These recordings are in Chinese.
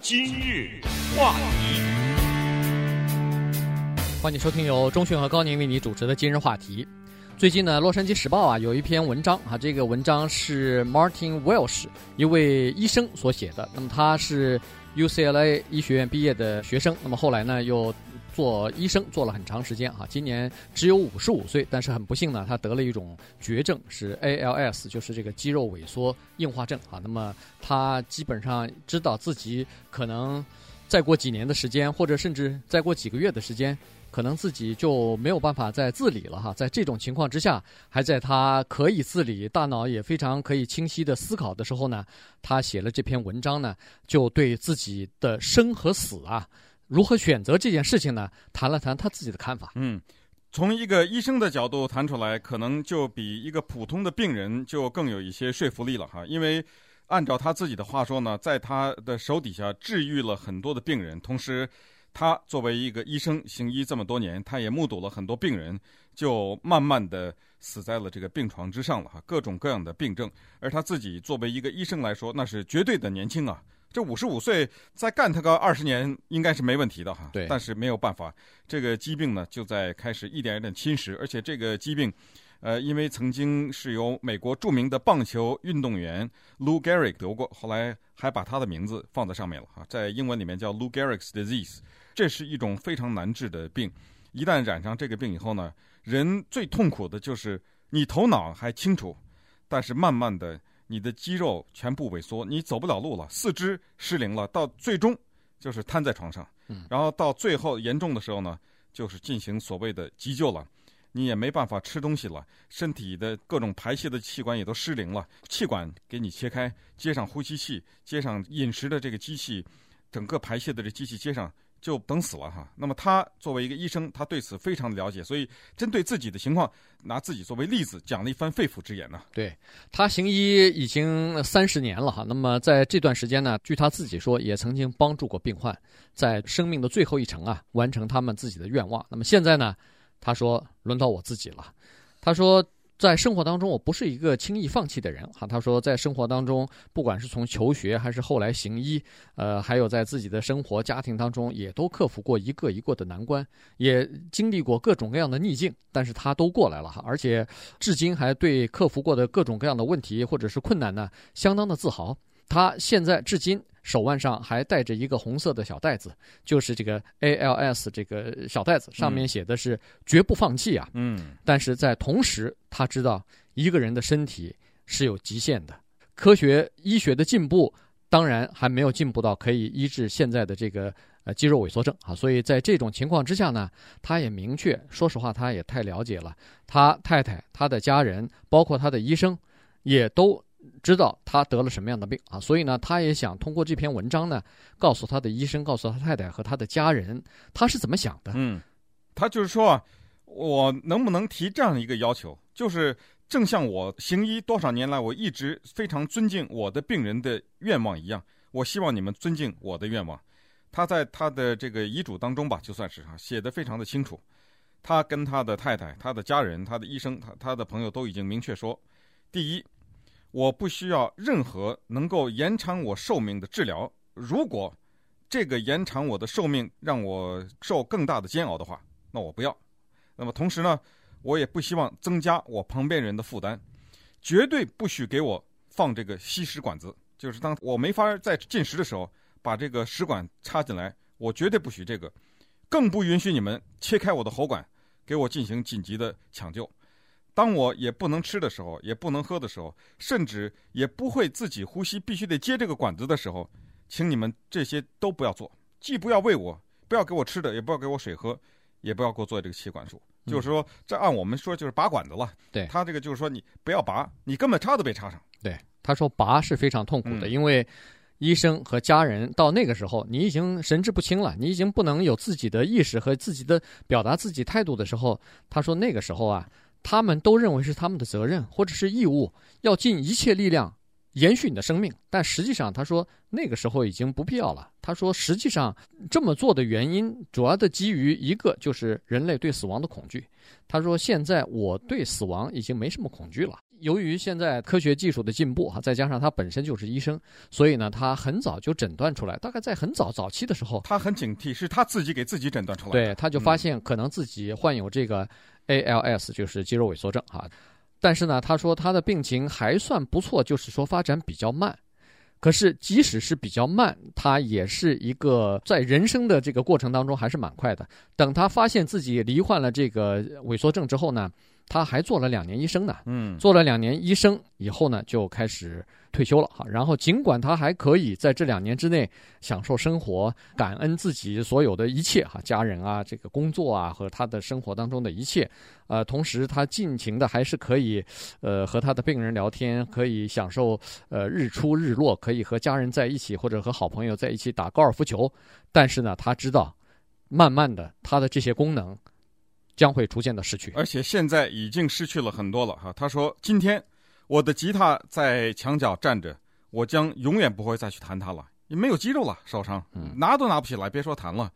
今日话题，欢迎收听由钟讯和高宁为你主持的今日话题。最近呢，《洛杉矶时报》啊有一篇文章啊，这个文章是 Martin Welsh 一位医生所写的。那么他是 UCLA 医学院毕业的学生，那么后来呢又做医生做了很长时间啊，今年只有五十五岁，但是很不幸呢，他得了一种绝症，是 ALS，就是这个肌肉萎缩硬化症啊。那么他基本上知道自己可能再过几年的时间，或者甚至再过几个月的时间，可能自己就没有办法再自理了哈。在这种情况之下，还在他可以自理、大脑也非常可以清晰的思考的时候呢，他写了这篇文章呢，就对自己的生和死啊。如何选择这件事情呢？谈了谈他自己的看法。嗯，从一个医生的角度谈出来，可能就比一个普通的病人就更有一些说服力了哈。因为按照他自己的话说呢，在他的手底下治愈了很多的病人，同时他作为一个医生行医这么多年，他也目睹了很多病人就慢慢的死在了这个病床之上了哈，各种各样的病症。而他自己作为一个医生来说，那是绝对的年轻啊。这五十五岁再干他个二十年应该是没问题的哈，对。但是没有办法，这个疾病呢就在开始一点一点侵蚀，而且这个疾病，呃，因为曾经是由美国著名的棒球运动员 Lou Gehrig 得过，后来还把他的名字放在上面了哈，在英文里面叫 Lou Gehrig's disease，这是一种非常难治的病，一旦染上这个病以后呢，人最痛苦的就是你头脑还清楚，但是慢慢的。你的肌肉全部萎缩，你走不了路了，四肢失灵了，到最终就是瘫在床上。然后到最后严重的时候呢，就是进行所谓的急救了，你也没办法吃东西了，身体的各种排泄的器官也都失灵了，气管给你切开，接上呼吸器，接上饮食的这个机器，整个排泄的这机器接上。就等死了哈。那么他作为一个医生，他对此非常的了解，所以针对自己的情况，拿自己作为例子讲了一番肺腑之言呢。对，他行医已经三十年了哈。那么在这段时间呢，据他自己说，也曾经帮助过病患，在生命的最后一程啊，完成他们自己的愿望。那么现在呢，他说轮到我自己了。他说。在生活当中，我不是一个轻易放弃的人哈。他说，在生活当中，不管是从求学还是后来行医，呃，还有在自己的生活家庭当中，也都克服过一个一个的难关，也经历过各种各样的逆境，但是他都过来了哈。而且至今还对克服过的各种各样的问题或者是困难呢，相当的自豪。他现在至今。手腕上还带着一个红色的小袋子，就是这个 ALS 这个小袋子，上面写的是绝不放弃啊。嗯，但是在同时，他知道一个人的身体是有极限的，科学医学的进步当然还没有进步到可以医治现在的这个呃肌肉萎缩症啊。所以在这种情况之下呢，他也明确，说实话，他也太了解了他太太、他的家人，包括他的医生，也都。知道他得了什么样的病啊，所以呢，他也想通过这篇文章呢，告诉他的医生，告诉他太太和他的家人，他是怎么想的。嗯，他就是说啊，我能不能提这样一个要求？就是正像我行医多少年来，我一直非常尊敬我的病人的愿望一样，我希望你们尊敬我的愿望。他在他的这个遗嘱当中吧，就算是哈，写得非常的清楚。他跟他的太太、他的家人、他的医生、他他的朋友都已经明确说，第一。我不需要任何能够延长我寿命的治疗。如果这个延长我的寿命让我受更大的煎熬的话，那我不要。那么同时呢，我也不希望增加我旁边人的负担。绝对不许给我放这个吸食管子，就是当我没法再进食的时候，把这个食管插进来。我绝对不许这个，更不允许你们切开我的喉管，给我进行紧急的抢救。当我也不能吃的时候，也不能喝的时候，甚至也不会自己呼吸，必须得接这个管子的时候，请你们这些都不要做，既不要喂我，不要给我吃的，也不要给我水喝，也不要给我做这个气管术。嗯、就是说，这按我们说就是拔管子了。对，他这个就是说，你不要拔，你根本插都别插上。对，他说拔是非常痛苦的，嗯、因为医生和家人到那个时候，你已经神志不清了，你已经不能有自己的意识和自己的表达自己态度的时候，他说那个时候啊。他们都认为是他们的责任或者是义务，要尽一切力量延续你的生命。但实际上，他说那个时候已经不必要了。他说，实际上这么做的原因，主要的基于一个就是人类对死亡的恐惧。他说，现在我对死亡已经没什么恐惧了。由于现在科学技术的进步哈，再加上他本身就是医生，所以呢，他很早就诊断出来。大概在很早早期的时候，他很警惕，是他自己给自己诊断出来的。对，他就发现可能自己患有这个 ALS，就是肌肉萎缩症哈。但是呢，他说他的病情还算不错，就是说发展比较慢。可是即使是比较慢，他也是一个在人生的这个过程当中还是蛮快的。等他发现自己罹患了这个萎缩症之后呢，他还做了两年医生呢，嗯，做了两年医生以后呢，就开始退休了哈。然后尽管他还可以在这两年之内享受生活，感恩自己所有的一切哈，家人啊，这个工作啊和他的生活当中的一切，呃，同时他尽情的还是可以，呃，和他的病人聊天，可以享受呃日出日落，可以和家人在一起或者和好朋友在一起打高尔夫球。但是呢，他知道，慢慢的他的这些功能。将会逐渐的失去，而且现在已经失去了很多了哈。他说：“今天我的吉他在墙角站着，我将永远不会再去弹它了，也没有肌肉了，手上拿都拿不起来，别说弹了。”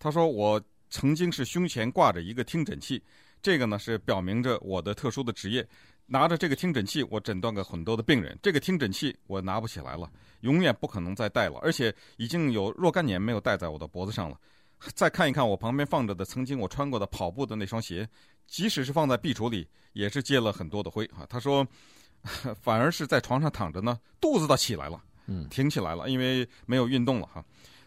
他说：“我曾经是胸前挂着一个听诊器，这个呢是表明着我的特殊的职业，拿着这个听诊器，我诊断过很多的病人。这个听诊器我拿不起来了，永远不可能再戴了，而且已经有若干年没有戴在我的脖子上了。” 再看一看我旁边放着的曾经我穿过的跑步的那双鞋，即使是放在壁橱里，也是积了很多的灰啊。他说，反而是在床上躺着呢，肚子倒起来了，嗯，挺起来了，因为没有运动了哈。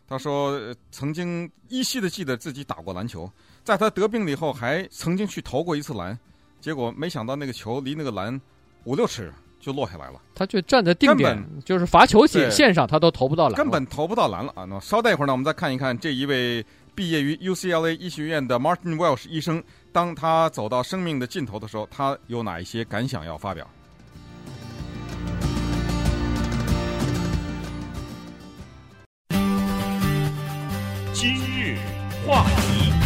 他说，曾经依稀的记得自己打过篮球，在他得病了以后，还曾经去投过一次篮，结果没想到那个球离那个篮五六尺。就落下来了，他就站在定点，就是罚球线线上，他都投不到篮，根本投不到篮了啊！那稍待一会儿呢，我们再看一看这一位毕业于 UCLA 医学院的 Martin Welsh 医生，当他走到生命的尽头的时候，他有哪一些感想要发表？今日话题。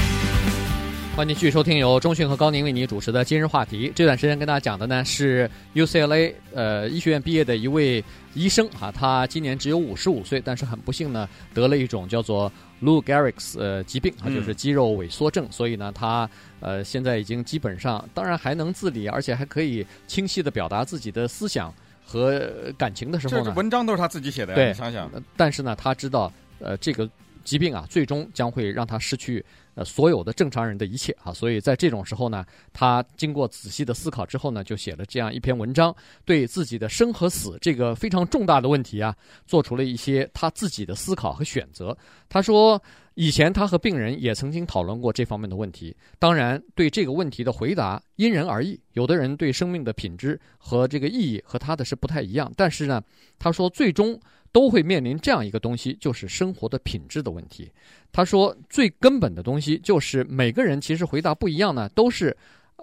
欢迎继续收听由中讯和高宁为你主持的今日话题。这段时间跟大家讲的呢是 UCLA 呃医学院毕业的一位医生哈，他今年只有五十五岁，但是很不幸呢得了一种叫做 Lou Gehrig's 呃疾病啊，就是肌肉萎缩症。所以呢，他呃现在已经基本上当然还能自理，而且还可以清晰的表达自己的思想和感情的时候呢，这文章都是他自己写的呀。对，你想想，但是呢，他知道呃这个疾病啊，最终将会让他失去。呃，所有的正常人的一切啊，所以在这种时候呢，他经过仔细的思考之后呢，就写了这样一篇文章，对自己的生和死这个非常重大的问题啊，做出了一些他自己的思考和选择。他说，以前他和病人也曾经讨论过这方面的问题，当然对这个问题的回答因人而异，有的人对生命的品质和这个意义和他的是不太一样，但是呢，他说最终。都会面临这样一个东西，就是生活的品质的问题。他说，最根本的东西就是每个人其实回答不一样呢，都是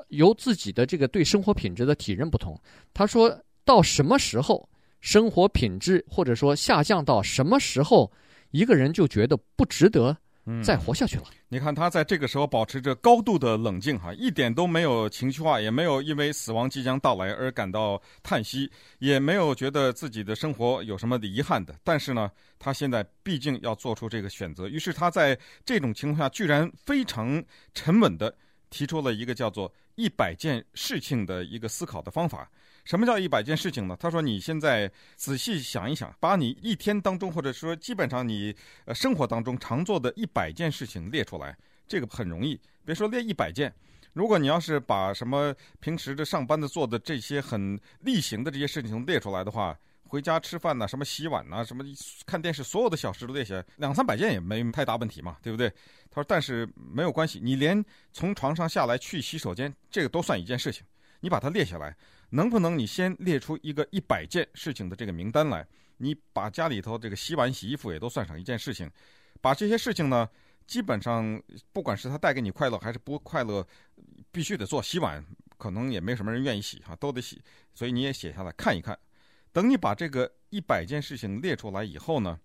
由自己的这个对生活品质的体认不同。他说到什么时候生活品质或者说下降到什么时候，一个人就觉得不值得。再活下去了。你看他在这个时候保持着高度的冷静，哈，一点都没有情绪化，也没有因为死亡即将到来而感到叹息，也没有觉得自己的生活有什么的遗憾的。但是呢，他现在毕竟要做出这个选择，于是他在这种情况下，居然非常沉稳的提出了一个叫做“一百件事情”的一个思考的方法。什么叫一百件事情呢？他说：“你现在仔细想一想，把你一天当中，或者说基本上你呃生活当中常做的一百件事情列出来，这个很容易。别说列一百件，如果你要是把什么平时的上班的做的这些很例行的这些事情列出来的话，回家吃饭呐，什么洗碗呐，什么看电视，所有的小事都列下来，两三百件也没太大问题嘛，对不对？”他说：“但是没有关系，你连从床上下来去洗手间，这个都算一件事情，你把它列下来。”能不能你先列出一个一百件事情的这个名单来？你把家里头这个洗碗、洗衣服也都算上一件事情，把这些事情呢，基本上不管是它带给你快乐还是不快乐，必须得做。洗碗可能也没什么人愿意洗哈，都得洗，所以你也写下来看一看。等你把这个一百件事情列出来以后呢，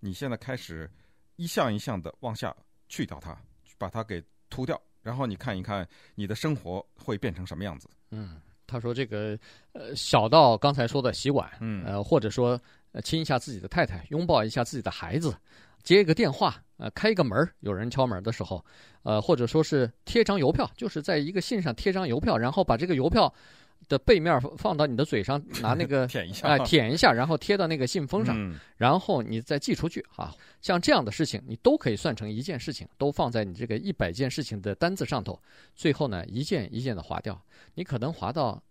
你现在开始一项一项的往下去掉它，把它给涂掉，然后你看一看你的生活会变成什么样子。嗯。他说：“这个，呃，小到刚才说的洗碗，嗯，呃，或者说，呃，亲一下自己的太太，拥抱一下自己的孩子，接一个电话，呃，开一个门，有人敲门的时候，呃，或者说是贴张邮票，就是在一个信上贴张邮票，然后把这个邮票，的背面放到你的嘴上，拿那个 舔一下哎、呃，舔一下，然后贴到那个信封上，嗯、然后你再寄出去啊。像这样的事情，你都可以算成一件事情，都放在你这个一百件事情的单子上头。最后呢，一件一件的划掉，你可能划到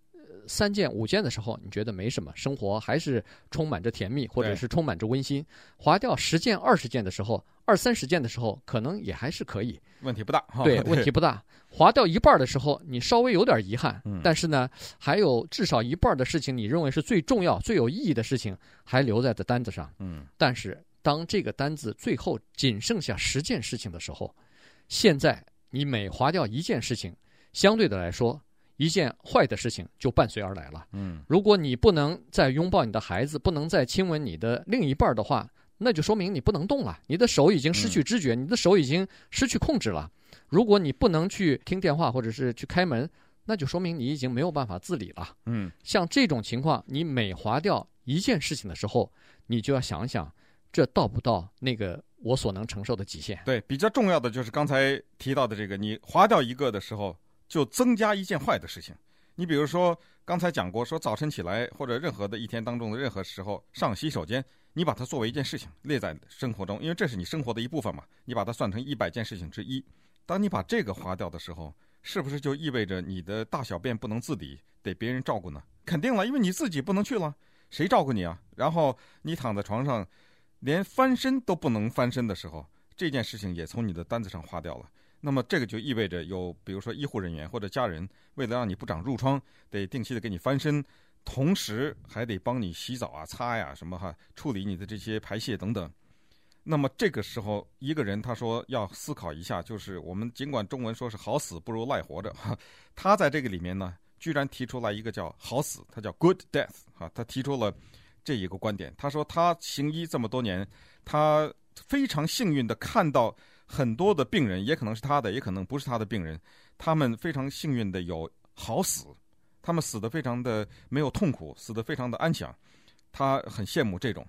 三件、五件的时候，你觉得没什么，生活还是充满着甜蜜，或者是充满着温馨。划掉十件、二十件的时候，二三十件的时候，可能也还是可以，问题不大。对，问题不大。划掉一半的时候，你稍微有点遗憾，嗯、但是呢，还有至少一半的事情，你认为是最重要、最有意义的事情，还留在这单子上。嗯，但是当这个单子最后仅剩下十件事情的时候，现在你每划掉一件事情，相对的来说，一件坏的事情就伴随而来了。嗯，如果你不能再拥抱你的孩子，不能再亲吻你的另一半的话，那就说明你不能动了，你的手已经失去知觉，嗯、你的手已经失去控制了。如果你不能去听电话或者是去开门，那就说明你已经没有办法自理了。嗯，像这种情况，你每划掉一件事情的时候，你就要想想，这到不到那个我所能承受的极限？对，比较重要的就是刚才提到的这个，你划掉一个的时候，就增加一件坏的事情。你比如说刚才讲过，说早晨起来或者任何的一天当中的任何时候上洗手间，你把它作为一件事情列在生活中，因为这是你生活的一部分嘛，你把它算成一百件事情之一。当你把这个划掉的时候，是不是就意味着你的大小便不能自理，得别人照顾呢？肯定了，因为你自己不能去了，谁照顾你啊？然后你躺在床上，连翻身都不能翻身的时候，这件事情也从你的单子上划掉了。那么这个就意味着有，比如说医护人员或者家人，为了让你不长褥疮，得定期的给你翻身，同时还得帮你洗澡啊、擦呀什么哈，处理你的这些排泄等等。那么这个时候，一个人他说要思考一下，就是我们尽管中文说是好死不如赖活着，哈，他在这个里面呢，居然提出来一个叫好死，他叫 good death，哈，他提出了这一个观点。他说他行医这么多年，他非常幸运的看到很多的病人，也可能是他的，也可能不是他的病人，他们非常幸运的有好死，他们死的非常的没有痛苦，死的非常的安详，他很羡慕这种。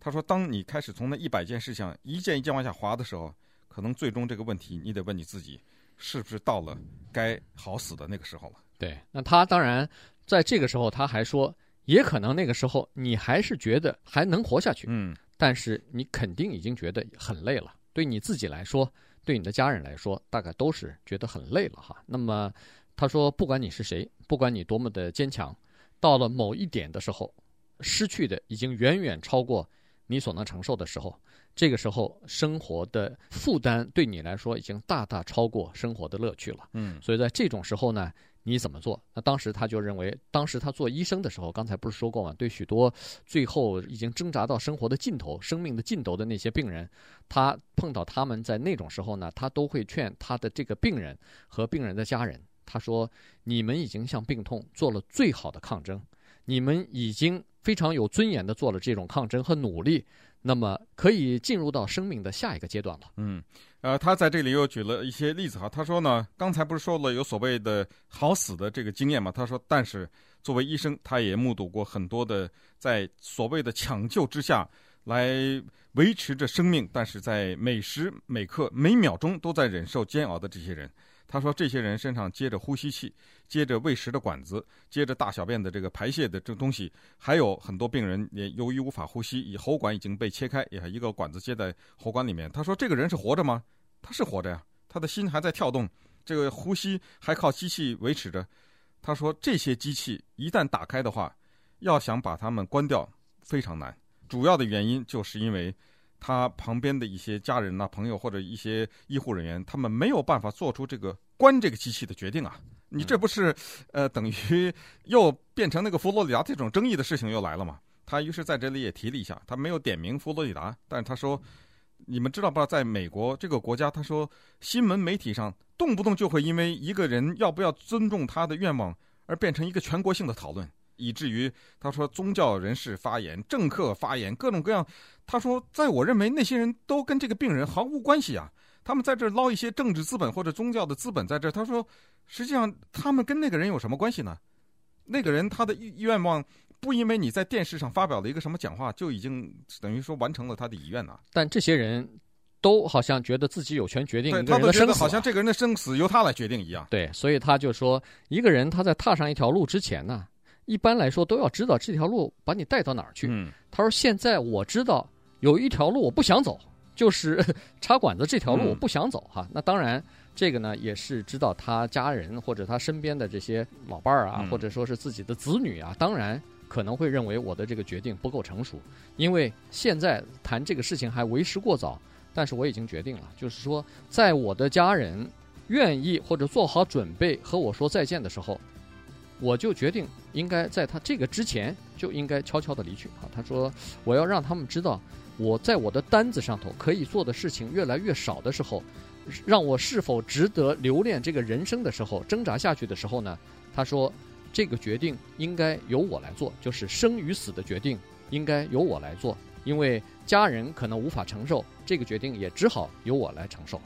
他说：“当你开始从那一百件事情一件一件往下滑的时候，可能最终这个问题你得问你自己，是不是到了该好死的那个时候了？”对，那他当然在这个时候他还说，也可能那个时候你还是觉得还能活下去，嗯，但是你肯定已经觉得很累了。对你自己来说，对你的家人来说，大概都是觉得很累了哈。那么他说，不管你是谁，不管你多么的坚强，到了某一点的时候，失去的已经远远超过。你所能承受的时候，这个时候生活的负担对你来说已经大大超过生活的乐趣了。嗯，所以在这种时候呢，你怎么做？那当时他就认为，当时他做医生的时候，刚才不是说过吗？对许多最后已经挣扎到生活的尽头、生命的尽头的那些病人，他碰到他们在那种时候呢，他都会劝他的这个病人和病人的家人，他说：“你们已经向病痛做了最好的抗争，你们已经。”非常有尊严的做了这种抗争和努力，那么可以进入到生命的下一个阶段了。嗯，呃，他在这里又举了一些例子哈。他说呢，刚才不是说了有所谓的好死的这个经验嘛？他说，但是作为医生，他也目睹过很多的在所谓的抢救之下来维持着生命，但是在每时每刻每秒钟都在忍受煎熬的这些人。他说，这些人身上接着呼吸器，接着喂食的管子，接着大小便的这个排泄的这东西，还有很多病人也由于无法呼吸，以喉管已经被切开，也一个管子接在喉管里面。他说，这个人是活着吗？他是活着呀，他的心还在跳动，这个呼吸还靠机器维持着。他说，这些机器一旦打开的话，要想把它们关掉非常难。主要的原因就是因为。他旁边的一些家人呐、朋友或者一些医护人员，他们没有办法做出这个关这个机器的决定啊！你这不是，呃，等于又变成那个佛罗里达这种争议的事情又来了嘛？他于是在这里也提了一下，他没有点名佛罗里达，但是他说，你们知道不在美国这个国家，他说新闻媒体上动不动就会因为一个人要不要尊重他的愿望而变成一个全国性的讨论。以至于他说宗教人士发言、政客发言，各种各样。他说，在我认为那些人都跟这个病人毫无关系啊，他们在这捞一些政治资本或者宗教的资本在这。他说，实际上他们跟那个人有什么关系呢？那个人他的愿望不因为你在电视上发表了一个什么讲话，就已经等于说完成了他的遗愿呐。但这些人都好像觉得自己有权决定一个他人的生死，好像这个人的生死由他来决定一样。对，所以他就说，一个人他在踏上一条路之前呢，一般来说都要知道这条路把你带到哪儿去。嗯，他说现在我知道有一条路我不想走，就是 插管子这条路我不想走哈。嗯、那当然，这个呢也是知道他家人或者他身边的这些老伴儿啊，嗯、或者说是自己的子女啊，当然。可能会认为我的这个决定不够成熟，因为现在谈这个事情还为时过早。但是我已经决定了，就是说，在我的家人愿意或者做好准备和我说再见的时候，我就决定应该在他这个之前就应该悄悄地离去啊。他说，我要让他们知道，我在我的单子上头可以做的事情越来越少的时候，让我是否值得留恋这个人生的时候，挣扎下去的时候呢？他说。这个决定应该由我来做，就是生与死的决定应该由我来做，因为家人可能无法承受这个决定，也只好由我来承受。